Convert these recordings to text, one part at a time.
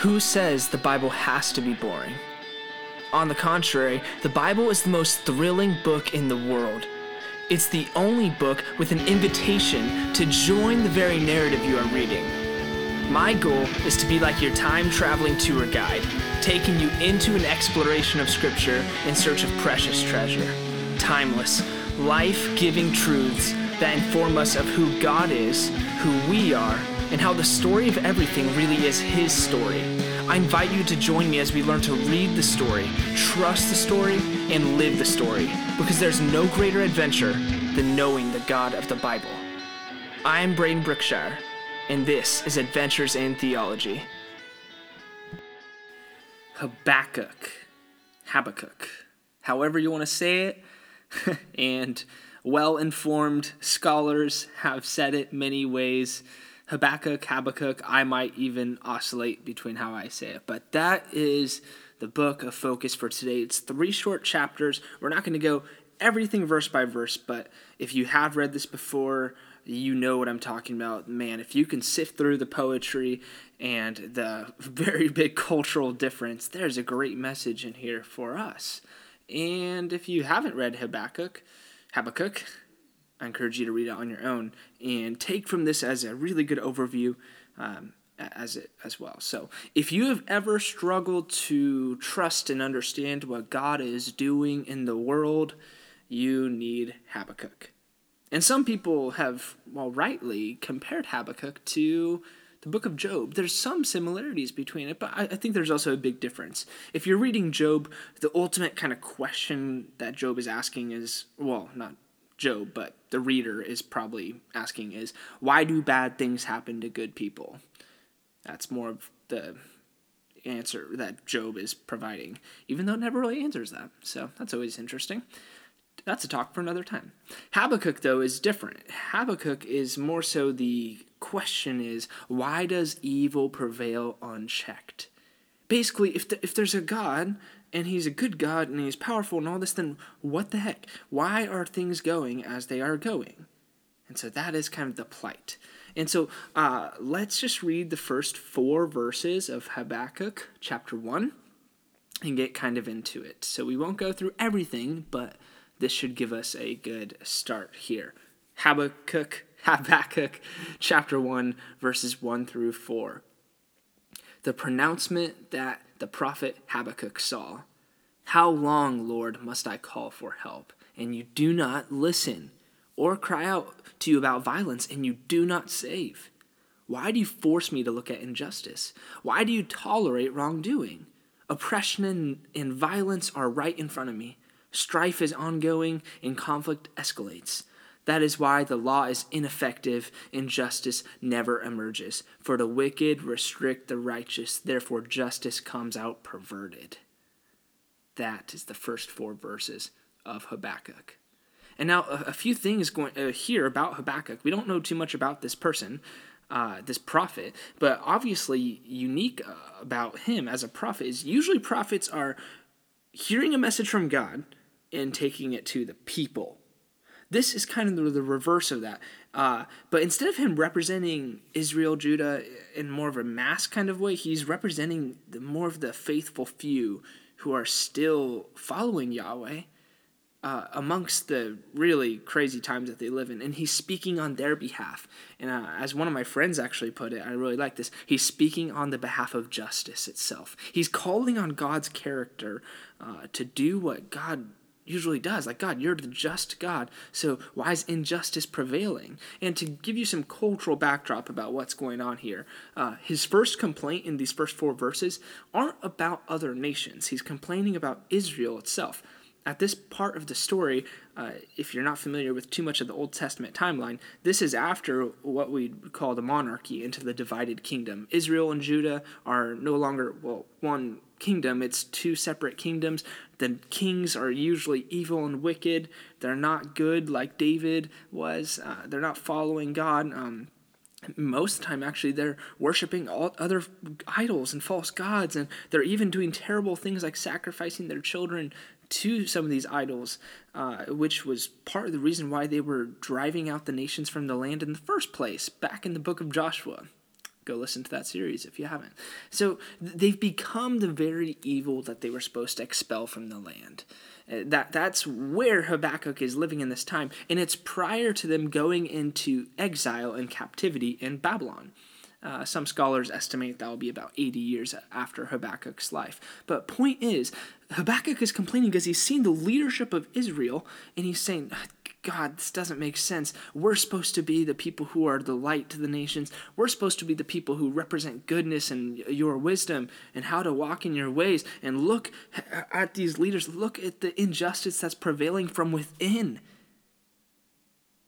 Who says the Bible has to be boring? On the contrary, the Bible is the most thrilling book in the world. It's the only book with an invitation to join the very narrative you are reading. My goal is to be like your time traveling tour guide, taking you into an exploration of Scripture in search of precious treasure. Timeless, life giving truths that inform us of who God is, who we are, and how the story of everything really is His story. I invite you to join me as we learn to read the story, trust the story, and live the story, because there's no greater adventure than knowing the God of the Bible. I'm Braden Brookshire, and this is Adventures in Theology. Habakkuk, Habakkuk, however you want to say it, and well informed scholars have said it many ways. Habakkuk, Habakkuk. I might even oscillate between how I say it, but that is the book of focus for today. It's three short chapters. We're not going to go everything verse by verse, but if you have read this before, you know what I'm talking about. Man, if you can sift through the poetry and the very big cultural difference, there's a great message in here for us. And if you haven't read Habakkuk, Habakkuk, I encourage you to read it on your own and take from this as a really good overview um, as it as well. So, if you have ever struggled to trust and understand what God is doing in the world, you need Habakkuk. And some people have, well, rightly compared Habakkuk to the book of Job. There's some similarities between it, but I, I, think there's also a big difference. If you're reading Job, the ultimate kind of question that Job is asking is, well, not Job, but the reader is probably asking is why do bad things happen to good people? That's more of the answer that Job is providing, even though it never really answers that. So that's always interesting. That's a talk for another time. Habakkuk, though, is different. Habakkuk is more so the question is why does evil prevail unchecked? Basically, if, the, if there's a God and he's a good God and he's powerful and all this, then what the heck? Why are things going as they are going? And so that is kind of the plight. And so uh, let's just read the first four verses of Habakkuk chapter 1 and get kind of into it. So we won't go through everything, but this should give us a good start here. Habakkuk, Habakkuk chapter 1, verses 1 through 4. The pronouncement that the prophet Habakkuk saw. How long, Lord, must I call for help, and you do not listen, or cry out to you about violence, and you do not save? Why do you force me to look at injustice? Why do you tolerate wrongdoing? Oppression and, and violence are right in front of me. Strife is ongoing, and conflict escalates. That is why the law is ineffective and justice never emerges. For the wicked restrict the righteous, therefore justice comes out perverted. That is the first four verses of Habakkuk. And now, a, a few things going uh, here about Habakkuk. We don't know too much about this person, uh, this prophet, but obviously, unique uh, about him as a prophet is usually prophets are hearing a message from God and taking it to the people this is kind of the, reverse of that. Uh, but instead of him representing Israel, Judah in more of a mass kind of way, he's representing the, more of the faithful few who are still following Yahweh uh, amongst the really crazy times that they live in. And he's speaking on their behalf. And uh, as one of my friends actually put it, I really like this. He's speaking on the behalf of justice itself. He's calling on God's character uh, to do what God usually does. Like, God, you're the just God, so why is injustice prevailing? And to give you some cultural backdrop about what's going on here, uh, his first complaint in these first four verses aren't about other nations. He's complaining about Israel itself. At this part of the story, uh, if you're not familiar with too much of the Old Testament timeline, this is after what we call the monarchy into the divided kingdom. Israel and Judah are no longer, well, one kingdom, it's two separate kingdoms. The kings are usually evil and wicked. They're not good like David was. Uh, they're not following God. Um, most of the time actually they're worshiping all other idols and false gods and they're even doing terrible things like sacrificing their children to some of these idols uh, which was part of the reason why they were driving out the nations from the land in the first place back in the book of joshua Go listen to that series if you haven't. So they've become the very evil that they were supposed to expel from the land. Uh, that that's where Habakkuk is living in this time, and it's prior to them going into exile and captivity in Babylon. Uh, some scholars estimate that will be about 80 years after Habakkuk's life. But point is, Habakkuk is complaining because he's seen the leadership of Israel, and he's saying, God, this doesn't make sense. We're supposed to be the people who are the light to the nations. We're supposed to be the people who represent goodness and your wisdom and how to walk in your ways. And look at these leaders. Look at the injustice that's prevailing from within.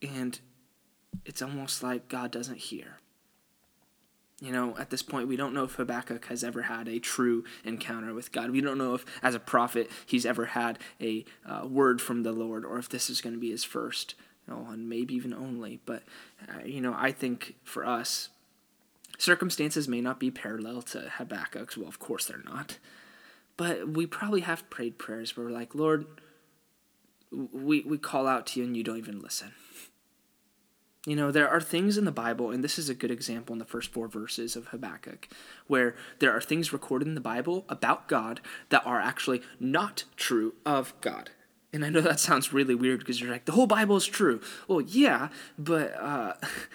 And it's almost like God doesn't hear. You know, at this point, we don't know if Habakkuk has ever had a true encounter with God. We don't know if, as a prophet, he's ever had a uh, word from the Lord or if this is going to be his first, you know, and maybe even only. But, uh, you know, I think for us, circumstances may not be parallel to Habakkuk's. Well, of course they're not. But we probably have prayed prayers where we're like, Lord, we, we call out to you and you don't even listen. You know, there are things in the Bible, and this is a good example in the first four verses of Habakkuk, where there are things recorded in the Bible about God that are actually not true of God. And I know that sounds really weird because you're like, the whole Bible is true. Well, yeah, but, uh,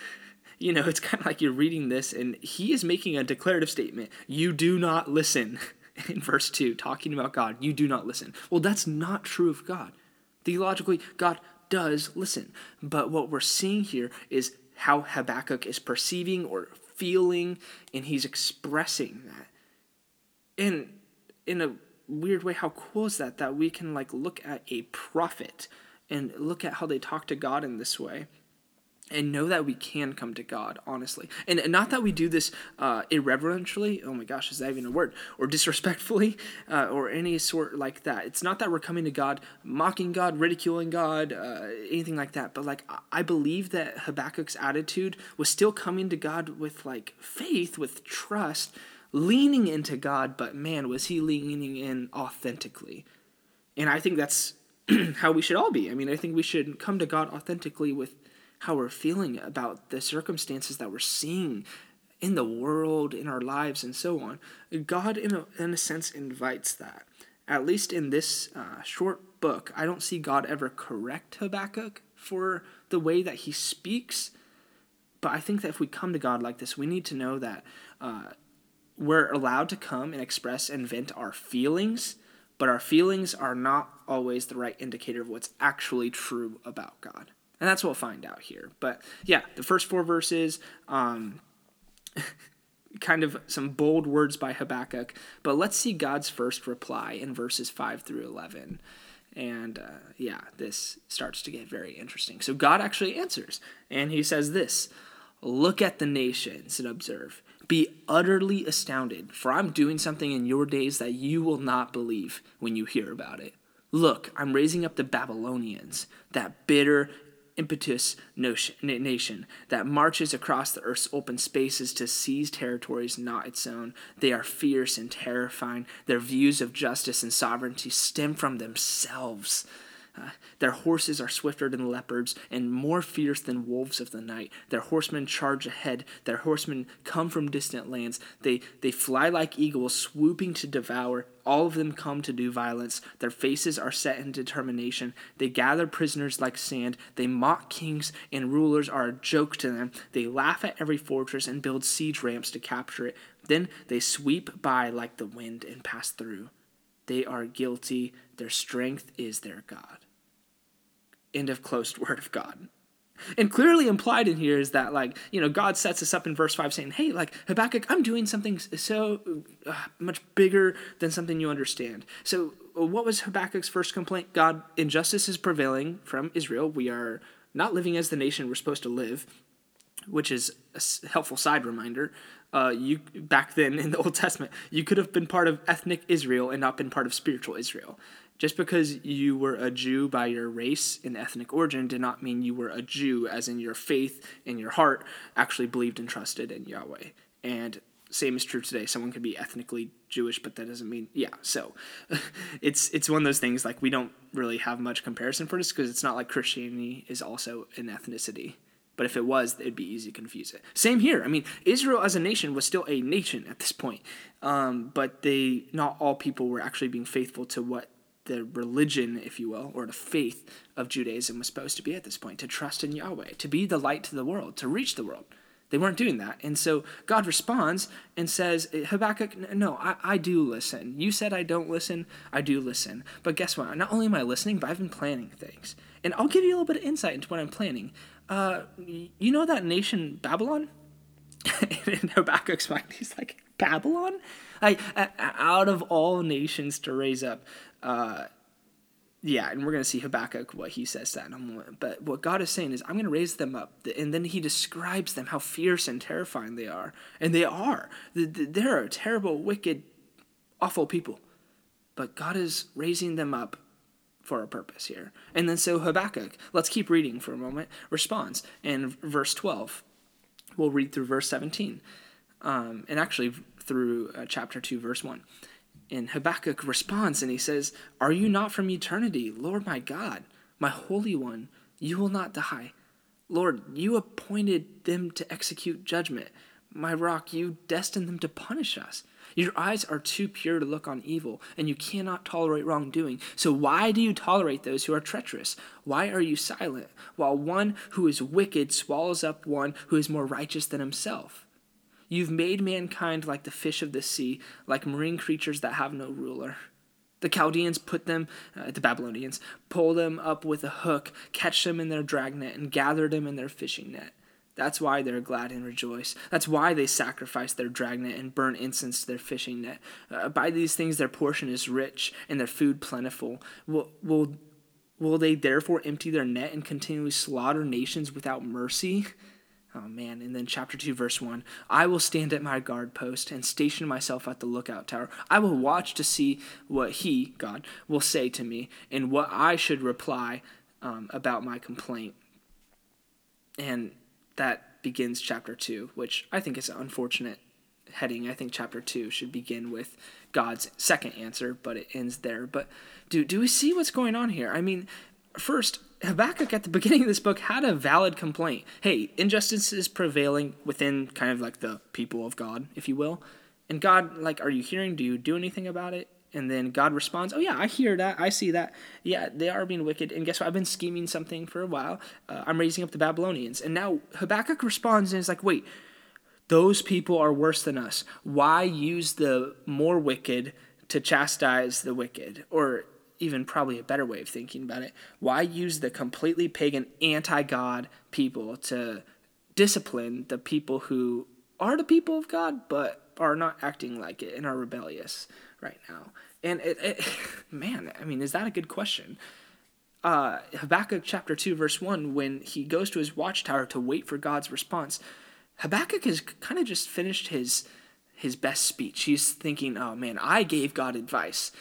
you know, it's kind of like you're reading this, and he is making a declarative statement. You do not listen. In verse 2, talking about God, you do not listen. Well, that's not true of God. Theologically, God does listen. But what we're seeing here is how Habakkuk is perceiving or feeling, and he's expressing that. And in a weird way, how cool is that? That we can like look at a prophet and look at how they talk to God in this way and know that we can come to God, honestly. And not that we do this uh, irreverentially, oh my gosh, is that even a word? Or disrespectfully, uh, or any sort like that. It's not that we're coming to God, mocking God, ridiculing God, uh, anything like that. But like, I believe that Habakkuk's attitude was still coming to God with like faith, with trust, leaning into God, but man, was he leaning in authentically. And I think that's how we should all be. I mean, I think we should come to God authentically with how we're feeling about the circumstances that we're seeing in the world, in our lives, and so on. God, in a, in a sense, invites that. At least in this uh, short book, I don't see God ever correct Habakkuk for the way that he speaks. But I think that if we come to God like this, we need to know that uh, we're allowed to come and express and vent our feelings, but our feelings are not always the right indicator of what's actually true about God. And that's what we'll find out here. But yeah, the first four verses, um, kind of some bold words by Habakkuk. But let's see God's first reply in verses 5 through 11. And uh, yeah, this starts to get very interesting. So God actually answers, and he says this Look at the nations and observe. Be utterly astounded, for I'm doing something in your days that you will not believe when you hear about it. Look, I'm raising up the Babylonians, that bitter impetuous nation that marches across the earth's open spaces to seize territories not its own. They are fierce and terrifying. Their views of justice and sovereignty stem from themselves. Uh, their horses are swifter than leopards and more fierce than wolves of the night. Their horsemen charge ahead. Their horsemen come from distant lands. They, they fly like eagles, swooping to devour. All of them come to do violence. Their faces are set in determination. They gather prisoners like sand. They mock kings, and rulers are a joke to them. They laugh at every fortress and build siege ramps to capture it. Then they sweep by like the wind and pass through. They are guilty. Their strength is their God end of closed word of God. And clearly implied in here is that, like, you know, God sets us up in verse 5 saying, hey, like, Habakkuk, I'm doing something so uh, much bigger than something you understand. So, what was Habakkuk's first complaint? God, injustice is prevailing from Israel. We are not living as the nation we're supposed to live, which is a helpful side reminder. Uh, you back then in the Old Testament, you could have been part of ethnic Israel and not been part of spiritual Israel. Just because you were a Jew by your race and ethnic origin did not mean you were a Jew, as in your faith and your heart actually believed and trusted in Yahweh. And same is true today. Someone could be ethnically Jewish, but that doesn't mean yeah. So it's it's one of those things like we don't really have much comparison for this because it's not like Christianity is also an ethnicity. But if it was, it'd be easy to confuse it. Same here. I mean, Israel as a nation was still a nation at this point, um, but they not all people were actually being faithful to what the religion, if you will, or the faith of Judaism was supposed to be at this point to trust in Yahweh, to be the light to the world, to reach the world. They weren't doing that. And so God responds and says, Habakkuk, no, I, I do listen. You said I don't listen. I do listen. But guess what? Not only am I listening, but I've been planning things. And I'll give you a little bit of insight into what I'm planning. Uh, you know that nation, Babylon? in Habakkuk's mind, he's like, Babylon? Like, out of all nations to raise up, uh, yeah, and we're going to see Habakkuk, what he says that in a moment. But what God is saying is, I'm going to raise them up. And then he describes them, how fierce and terrifying they are. And they are. They're a terrible, wicked, awful people. But God is raising them up for a purpose here. And then so Habakkuk, let's keep reading for a moment, responds in verse 12. We'll read through verse 17. Um, and actually through uh, chapter 2, verse 1. And Habakkuk responds and he says, Are you not from eternity, Lord my God, my Holy One? You will not die. Lord, you appointed them to execute judgment. My rock, you destined them to punish us. Your eyes are too pure to look on evil, and you cannot tolerate wrongdoing. So why do you tolerate those who are treacherous? Why are you silent, while one who is wicked swallows up one who is more righteous than himself? You've made mankind like the fish of the sea, like marine creatures that have no ruler. The Chaldeans put them, uh, the Babylonians, pull them up with a hook, catch them in their dragnet, and gather them in their fishing net. That's why they're glad and rejoice. That's why they sacrifice their dragnet and burn incense to their fishing net. Uh, by these things, their portion is rich and their food plentiful. Will, will, will they therefore empty their net and continually slaughter nations without mercy? Oh man, and then chapter 2, verse 1 I will stand at my guard post and station myself at the lookout tower. I will watch to see what he, God, will say to me and what I should reply um, about my complaint. And that begins chapter 2, which I think is an unfortunate heading. I think chapter 2 should begin with God's second answer, but it ends there. But do, do we see what's going on here? I mean, first, Habakkuk at the beginning of this book had a valid complaint. Hey, injustice is prevailing within kind of like the people of God, if you will. And God, like, are you hearing? Do you do anything about it? And then God responds, Oh, yeah, I hear that. I see that. Yeah, they are being wicked. And guess what? I've been scheming something for a while. Uh, I'm raising up the Babylonians. And now Habakkuk responds and is like, Wait, those people are worse than us. Why use the more wicked to chastise the wicked? Or even probably a better way of thinking about it. Why use the completely pagan, anti God people to discipline the people who are the people of God, but are not acting like it and are rebellious right now? And it, it man, I mean, is that a good question? Uh, Habakkuk chapter 2, verse 1, when he goes to his watchtower to wait for God's response, Habakkuk has kind of just finished his his best speech. He's thinking, oh man, I gave God advice.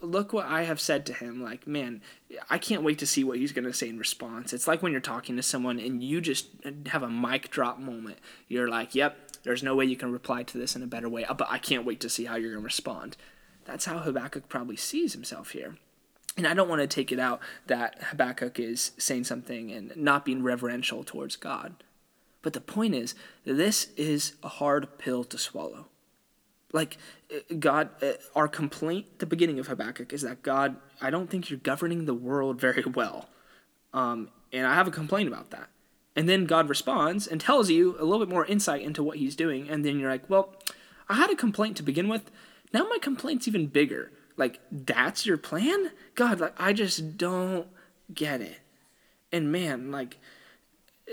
Look what I have said to him. Like, man, I can't wait to see what he's going to say in response. It's like when you're talking to someone and you just uh, have a mic drop moment. You're like, yep, there's no way you can reply to this in a better way, uh, but I can't wait to see how you're going to respond. That's how Habakkuk probably sees himself here. And I don't want to take it out that Habakkuk is saying something and not being reverential towards God. But the point is, this is a hard pill to swallow like uh, God, uh, our complaint at the beginning of Habakkuk is that God, I don't think you're governing the world very well. Um, and I have a complaint about that. And then God responds and tells you a little bit more insight into what he's doing. And then you're like, well, I had a complaint to begin with. Now my complaint's even bigger. Like, that's your plan? God, like, I just don't get it. And man, like,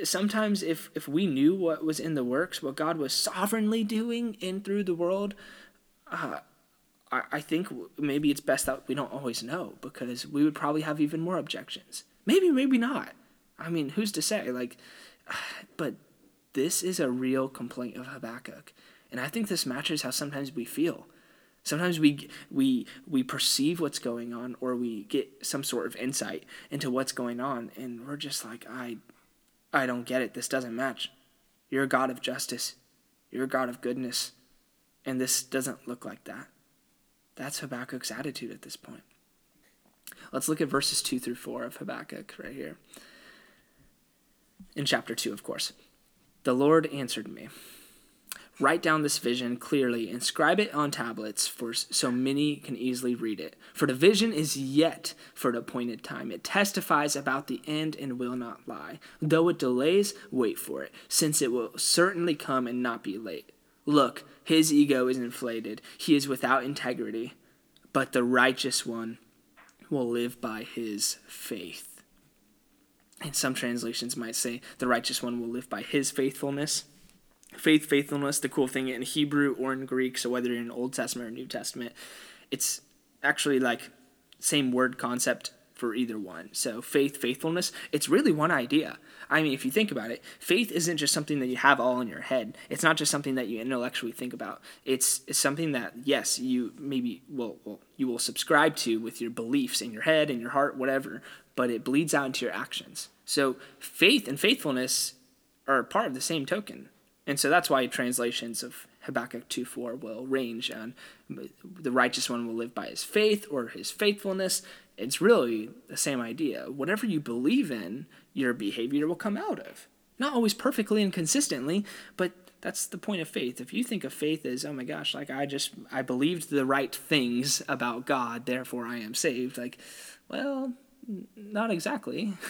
sometimes if if we knew what was in the works, what God was sovereignly doing in through the world, uh, I, I think maybe it's best that we don't always know because we would probably have even more objections. Maybe, maybe not. I mean, who's to say? Like, but this is a real complaint of Habakkuk, and I think this matches how sometimes we feel. Sometimes we we we perceive what's going on, or we get some sort of insight into what's going on, and we're just like, I I don't get it. This doesn't match. You're a God of justice. You're a God of goodness. And this doesn't look like that. That's Habakkuk's attitude at this point. Let's look at verses 2 through 4 of Habakkuk right here. in chapter 2, of course. The Lord answered me. Write down this vision clearly, inscribe it on tablets, for so many can easily read it. For the vision is yet for the appointed time. It testifies about the end and will not lie. Though it delays, wait for it, since it will certainly come and not be late. Look, his ego is inflated. He is without integrity, but the righteous one will live by his faith. And some translations might say the righteous one will live by his faithfulness faith, faithfulness, the cool thing in Hebrew or in Greek, so whether you're in Old Testament or New Testament, it's actually like same word concept for either one. So faith, faithfulness, it's really one idea. I mean, if you think about it, faith isn't just something that you have all in your head. It's not just something that you intellectually think about. It's, it's something that yes, you maybe will, will you will subscribe to with your beliefs in your head and your heart, whatever, but it bleeds out into your actions. So faith and faithfulness are part of the same token. And so that's why translations of Habakkuk 2:4 will range on uh, the righteous one will live by his faith or his faithfulness. It's really the same idea. Whatever you believe in, your behavior will come out of. Not always perfectly and consistently, but that's the point of faith. If you think of faith as, oh my gosh, like I just I believed the right things about God, therefore I am saved, like, well, not exactly.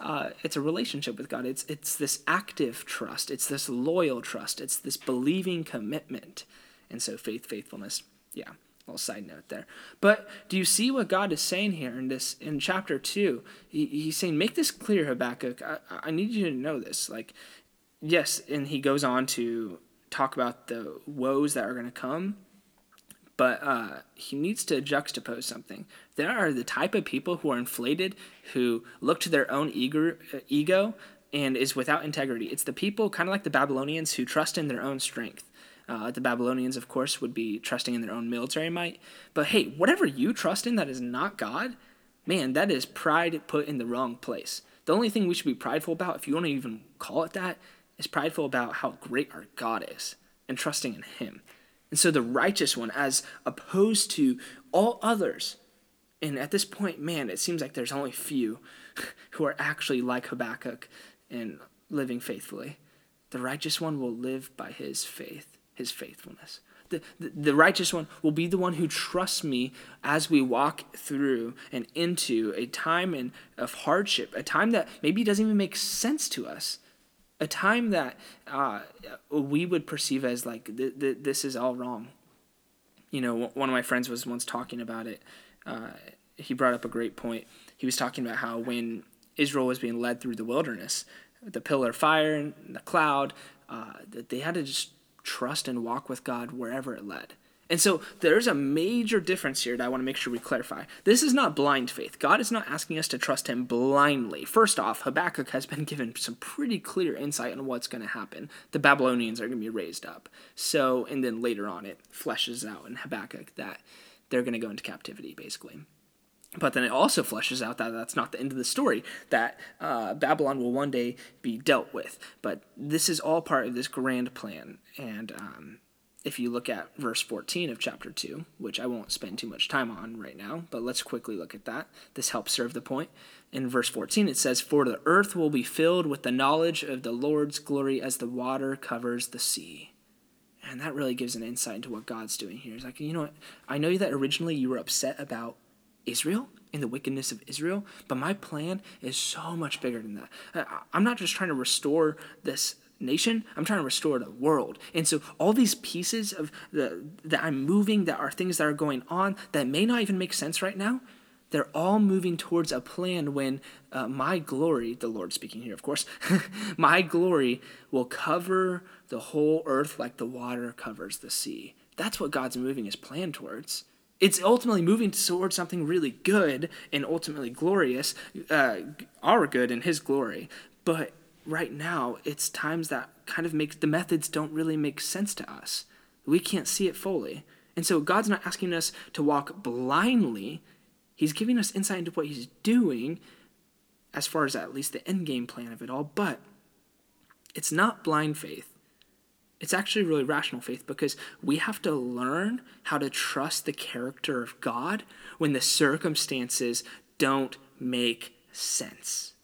Uh, it's a relationship with God. It's it's this active trust. It's this loyal trust. It's this believing commitment. And so faith, faithfulness. Yeah, little side note there. But do you see what God is saying here in this in chapter two? He, he's saying, make this clear, Habakkuk. I, I need you to know this. Like, yes, and he goes on to talk about the woes that are going to come but uh, he needs to juxtapose something. There are the type of people who are inflated, who look to their own ego, uh, ego and is without integrity. It's the people, kind of like the Babylonians, who trust in their own strength. Uh, the Babylonians, of course, would be trusting in their own military might. But hey, whatever you trust in that is not God, man, that is pride put in the wrong place. The only thing we should be prideful about, if you want to even call it that, is prideful about how great our God is and trusting in Him. And so the righteous one, as opposed to all others, and at this point, man, it seems like there's only few who are actually like Habakkuk and living faithfully. The righteous one will live by his faith, his faithfulness. The, the, the, righteous one will be the one who trusts me as we walk through and into a time in, of hardship, a time that maybe doesn't even make sense to us a time that uh, we would perceive as like th- th- this is all wrong. You know, one of my friends was once talking about it. Uh, he brought up a great point. He was talking about how when Israel was being led through the wilderness, the pillar of fire and the cloud, uh, that they had to just trust and walk with God wherever it led. And so there's a major difference here that I want to make sure we clarify. This is not blind faith. God is not asking us to trust him blindly. First off, Habakkuk has been given some pretty clear insight on what's going to happen. The Babylonians are going to be raised up. So, and then later on, it fleshes out in Habakkuk that they're going to go into captivity, basically. But then it also fleshes out that that's not the end of the story, that uh, Babylon will one day be dealt with. But this is all part of this grand plan. And um, if you look at verse 14 of chapter 2, which I won't spend too much time on right now, but let's quickly look at that. This helps serve the point. In verse 14, it says, For the earth will be filled with the knowledge of the Lord's glory as the water covers the sea. And that really gives an insight into what God's doing here. He's like, you know what? I know that originally you were upset about Israel and the wickedness of Israel, but my plan is so much bigger than that. I'm not just trying to restore this nation i'm trying to restore the world. And so all these pieces of the that i'm moving that are things that are going on that may not even make sense right now they're all moving towards a plan when uh, my glory the lord speaking here of course my glory will cover the whole earth like the water covers the sea. That's what god's moving his plan towards. It's ultimately moving towards something really good and ultimately glorious, uh, our good and His glory. But right now, it's times that kind of make the methods don't really make sense to us. We can't see it fully. And so God's not asking us to walk blindly. He's giving us insight into what he's doing as far as at least the end game plan of it all, but it's not blind faith. It's actually really rational faith because we have to learn how to trust the character of God when the circumstances don't make sense.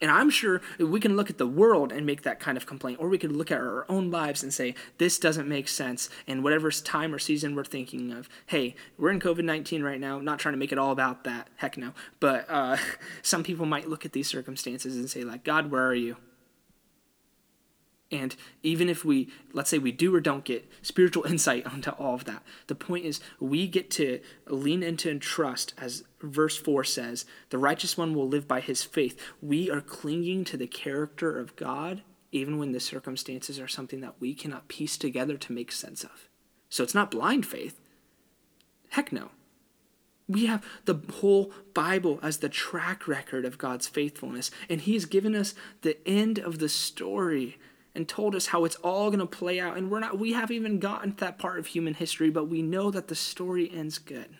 And I'm sure we can look at the world and make that kind of complaint, or we could look at our own lives and say, this doesn't make sense. And whatever time or season we're thinking of, hey, we're in COVID 19 right now, not trying to make it all about that. Heck no. But uh, some people might look at these circumstances and say, like, God, where are you? And even if we, let's say we do or don't get spiritual insight onto all of that, the point is we get to lean into and trust, as verse 4 says, the righteous one will live by his faith. We are clinging to the character of God, even when the circumstances are something that we cannot piece together to make sense of. So it's not blind faith. Heck no. We have the whole Bible as the track record of God's faithfulness, and He has given us the end of the story and told us how it's all going to play out and we're not we haven't even gotten to that part of human history but we know that the story ends good.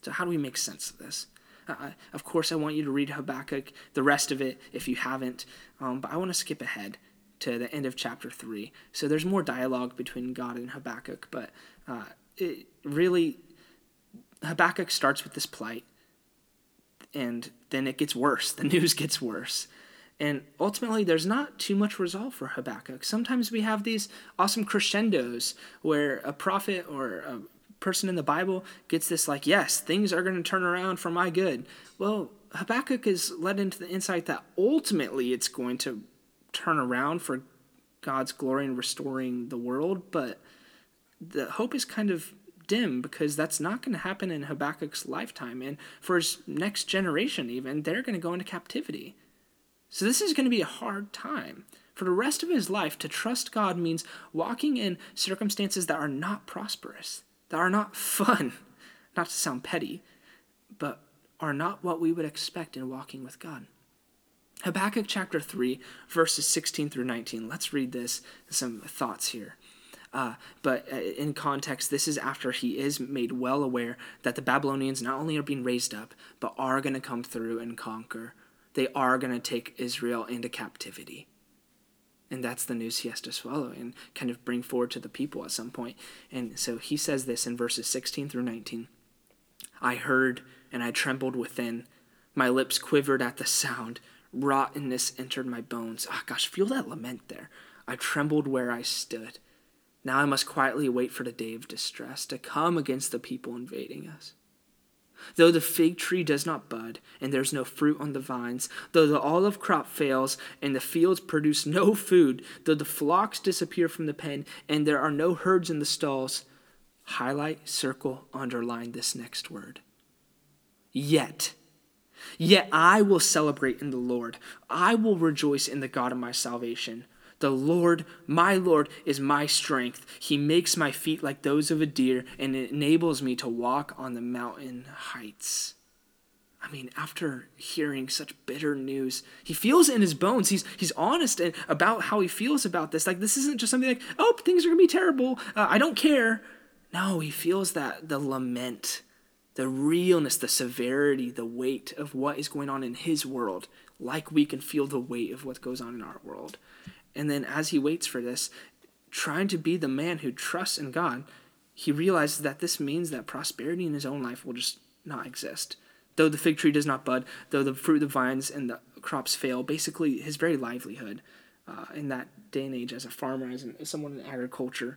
So how do we make sense of this? Uh, of course i want you to read habakkuk the rest of it if you haven't um, but i want to skip ahead to the end of chapter 3 so there's more dialogue between god and habakkuk but uh, it really habakkuk starts with this plight and then it gets worse. The news gets worse and ultimately, there's not too much resolve for Habakkuk. Sometimes we have these awesome crescendos where a prophet or a person in the Bible gets this, like, yes, things are going to turn around for my good. Well, Habakkuk is led into the insight that ultimately it's going to turn around for God's glory and restoring the world, but the hope is kind of dim because that's not going to happen in Habakkuk's lifetime. And for his next generation, even, they're going to go into captivity. So this is going to be a hard time. For the rest of his life, to trust God means walking in circumstances that are not prosperous, that are not fun, not to sound petty, but are not what we would expect in walking with God. Habakkuk chapter 3, verses 16 through 19. Let's read this, some thoughts here. Uh, but uh, in context, this is after he is made well aware that the Babylonians not only are being raised up, but are going to come through and conquer they are going to take Israel into captivity. And that's the news he has to swallow and kind of bring forward to the people at some point. And so he says this in verses 16 through 19 I heard and I trembled within. My lips quivered at the sound. Rottenness entered my bones. Ah, oh, gosh, feel that lament there. I trembled where I stood. Now I must quietly wait for the day of distress to come against the people invading us. Though the fig tree does not bud, and there's no fruit on the vines, though the olive crop fails, and the fields produce no food, though the flocks disappear from the pen, and there are no herds in the stalls, highlight, circle, underline this next word. Yet, yet I will celebrate in the Lord. I will rejoice in the God of my salvation. The Lord, my Lord, is my strength. He makes my feet like those of a deer and enables me to walk on the mountain heights. I mean, after hearing such bitter news, he feels in his bones. He's he's honest and about how he feels about this. Like this isn't just something like, oh, things are gonna be terrible. Uh, I don't care. No, he feels that the lament, the realness, the severity, the weight of what is going on in his world, like we can feel the weight of what goes on in our world. And then as he waits for this, trying to be the man who trusts in God, he realizes that this means that prosperity in his own life will just not exist. Though the fig tree does not bud, though the fruit of the vines and the crops fail, basically his very livelihood uh, in that day and age as a farmer, as, an, as someone in agriculture,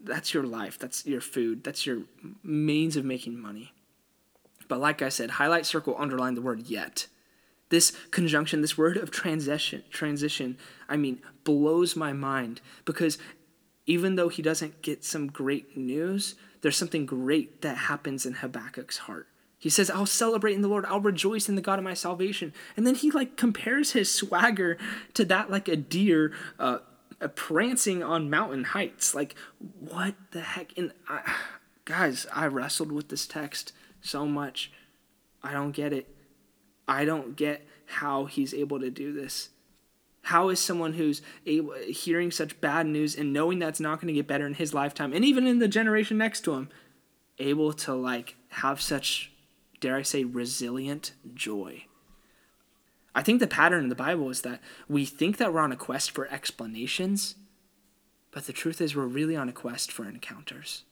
that's your life, that's your food, that's your means of making money. But like I said, highlight, circle, underline the word yet. This conjunction, this word of transition, transition, I mean, blows my mind because even though he doesn't get some great news, there's something great that happens in Habakkuk's heart. He says, I'll celebrate in the Lord, I'll rejoice in the God of my salvation. And then he like compares his swagger to that like a deer uh, prancing on mountain heights. Like, what the heck? And I, guys, I wrestled with this text so much. I don't get it. I don't get how he's able to do this. How is someone who's able, hearing such bad news and knowing that's not going to get better in his lifetime and even in the generation next to him able to like have such dare I say resilient joy? I think the pattern in the Bible is that we think that we're on a quest for explanations, but the truth is we're really on a quest for encounters.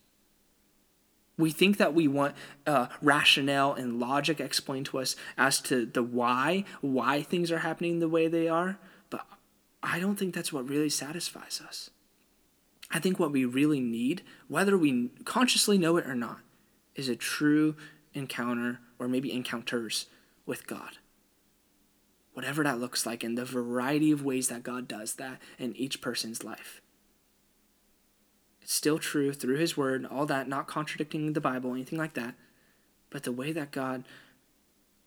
We think that we want uh, rationale and logic explained to us as to the why, why things are happening the way they are, but I don't think that's what really satisfies us. I think what we really need, whether we consciously know it or not, is a true encounter or maybe encounters with God. Whatever that looks like, in the variety of ways that God does that in each person's life. Still true through His Word, all that, not contradicting the Bible, anything like that, but the way that God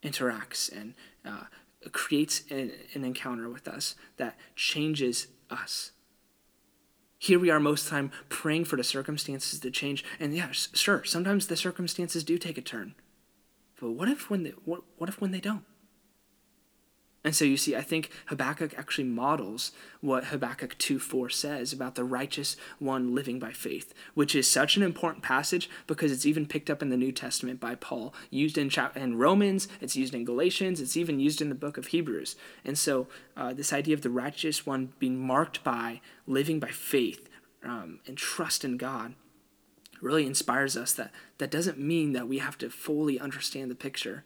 interacts and uh, creates an, an encounter with us that changes us. Here we are most time praying for the circumstances to change. And yes, sure, sometimes the circumstances do take a turn. But what if when they, what, what if when they don't? And so you see, I think Habakkuk actually models what Habakkuk 2 4 says about the righteous one living by faith, which is such an important passage because it's even picked up in the New Testament by Paul, used in, in Romans, it's used in Galatians, it's even used in the book of Hebrews. And so uh, this idea of the righteous one being marked by living by faith um, and trust in God really inspires us that that doesn't mean that we have to fully understand the picture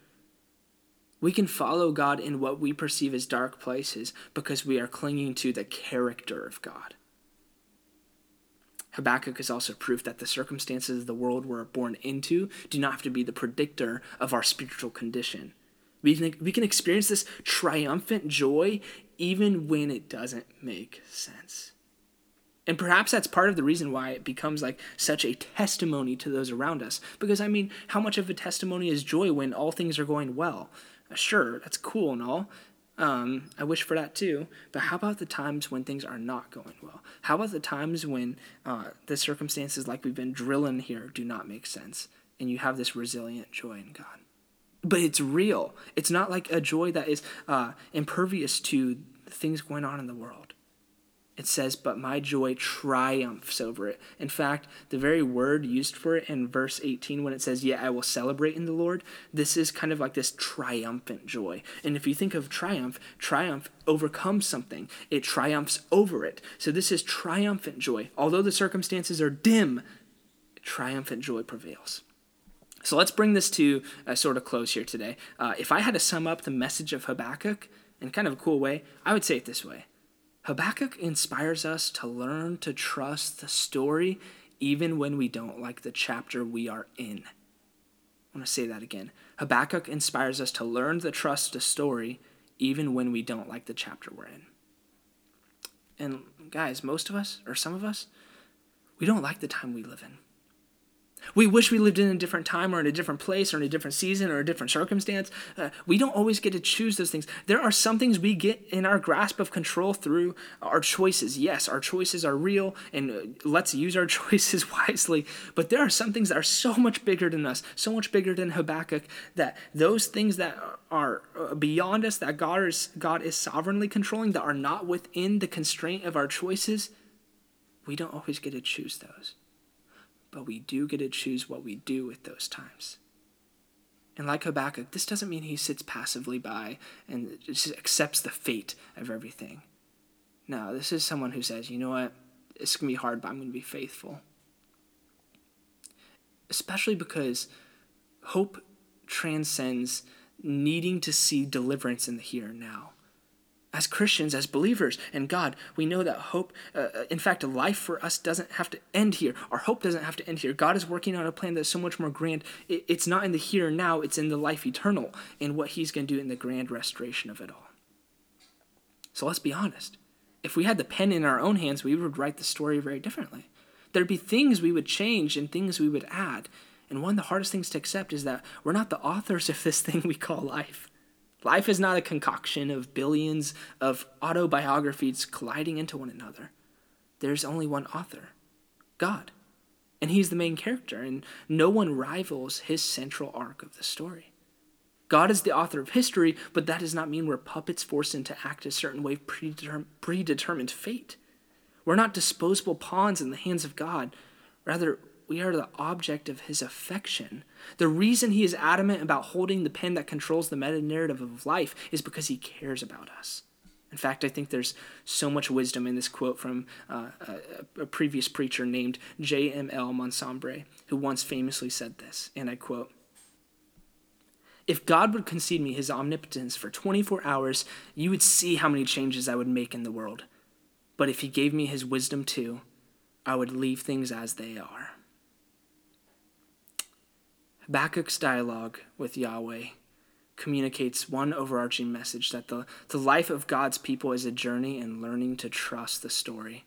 we can follow God in what we perceive as dark places because we are clinging to the character of God. Habakkuk is also proof that the circumstances of the world we're born into do not have to be the predictor of our spiritual condition. We can, we can experience this triumphant joy even when it doesn't make sense. And perhaps that's part of the reason why it becomes like such a testimony to those around us. Because, I mean, how much of a testimony is joy when all things are going well? Sure, that's cool and all. Um, I wish for that too. But how about the times when things are not going well? How about the times when uh, the circumstances, like we've been drilling here, do not make sense, and you have this resilient joy in God? But it's real. It's not like a joy that is uh, impervious to things going on in the world it says, But my joy triumphs over it. In fact, the very word used for it in verse 18, when it says, Yeah, I will celebrate in the Lord, this is kind of like this triumphant joy. And if you think of triumph, triumph overcomes something, it triumphs over it. So this is triumphant joy. Although the circumstances are dim, triumphant joy prevails. So let's bring this to a sort of close here today. Uh, if I had to sum up the message of Habakkuk in kind of a cool way, I would say it this way Habakkuk inspires us to learn to trust the story even when we don't like the chapter we are in. I want to say that again. Habakkuk inspires us to learn to trust the story even when we don't like the chapter we're in. And guys, most of us, or some of us, we don't like the time we live in. We wish we lived in a different time or in a different place or in a different season or a different circumstance. Uh, we don't always get to choose those things. There are some things we get in our grasp of control through our choices. Yes, our choices are real and uh, let's use our choices wisely. But there are some things that are so much bigger than us, so much bigger than Habakkuk, that those things that are uh, beyond us, that God is, God is sovereignly controlling, that are not within the constraint of our choices, we don't always get to choose those but we do get to choose what we do with those times. And like Habakkuk, this doesn't mean he sits passively by and just accepts the fate of everything. No, this is someone who says, you know what, it's going to be hard, but I'm going to be faithful. Especially because hope transcends needing to see deliverance in the here and now as Christians, as believers in God, we know that hope, uh, uh, in fact, life for us doesn't have to end here. Our hope doesn't have to end here. God is working on a plan that's so much more grand. It, it's not in the here and now, it's in the life eternal and what He's going to do in the grand restoration of it all. So let's be honest. If we had the pen in our own hands, we would write the story very differently. There'd be things we would change and things we would add. And one of the hardest things to accept is that we're not the authors of this thing we call life. Life is not a concoction of billions of autobiographies colliding into one another. There's only one author God. And he's the main character, and no one rivals his central arc of the story. God is the author of history, but that does not mean we're puppets forced into act a certain way of predetermined fate. We're not disposable pawns in the hands of God. Rather, we are the object of his affection. The reason he is adamant about holding the pen that controls the meta narrative of life is because he cares about us. In fact, I think there's so much wisdom in this quote from uh, a, a, previous preacher named J.M.L. Monsabré, who once famously said this, and I quote If God would concede me his omnipotence for 24 hours, you would see how many changes I would make in the world. But if he gave me his wisdom too, I would leave things as they are. Habakkuk's dialogue with Yahweh communicates one overarching message that the, the life of God's people is a journey in learning to trust the story.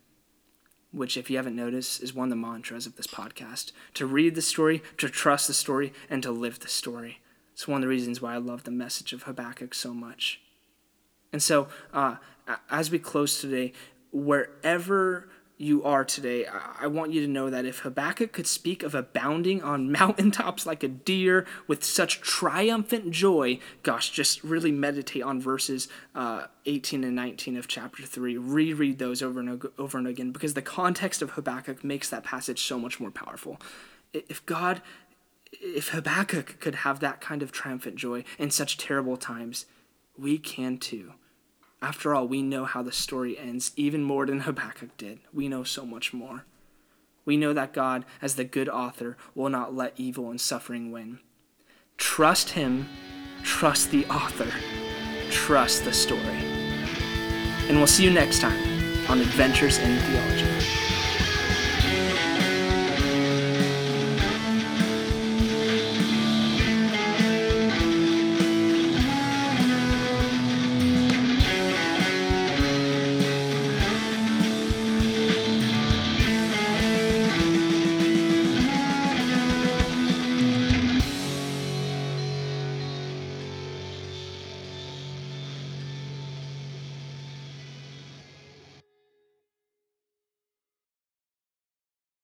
Which, if you haven't noticed, is one of the mantras of this podcast. To read the story, to trust the story, and to live the story. It's one of the reasons why I love the message of Habakkuk so much. And so, uh, as we close today, wherever you are today, I want you to know that if Habakkuk could speak of abounding on mountaintops like a deer with such triumphant joy, gosh, just really meditate on verses uh, 18 and 19 of chapter 3. Reread those over and over and again because the context of Habakkuk makes that passage so much more powerful. If God, if Habakkuk could have that kind of triumphant joy in such terrible times, we can too. After all, we know how the story ends, even more than Habakkuk did. We know so much more. We know that God, as the good author, will not let evil and suffering win. Trust Him, trust the author, trust the story. And we'll see you next time on Adventures in Theology.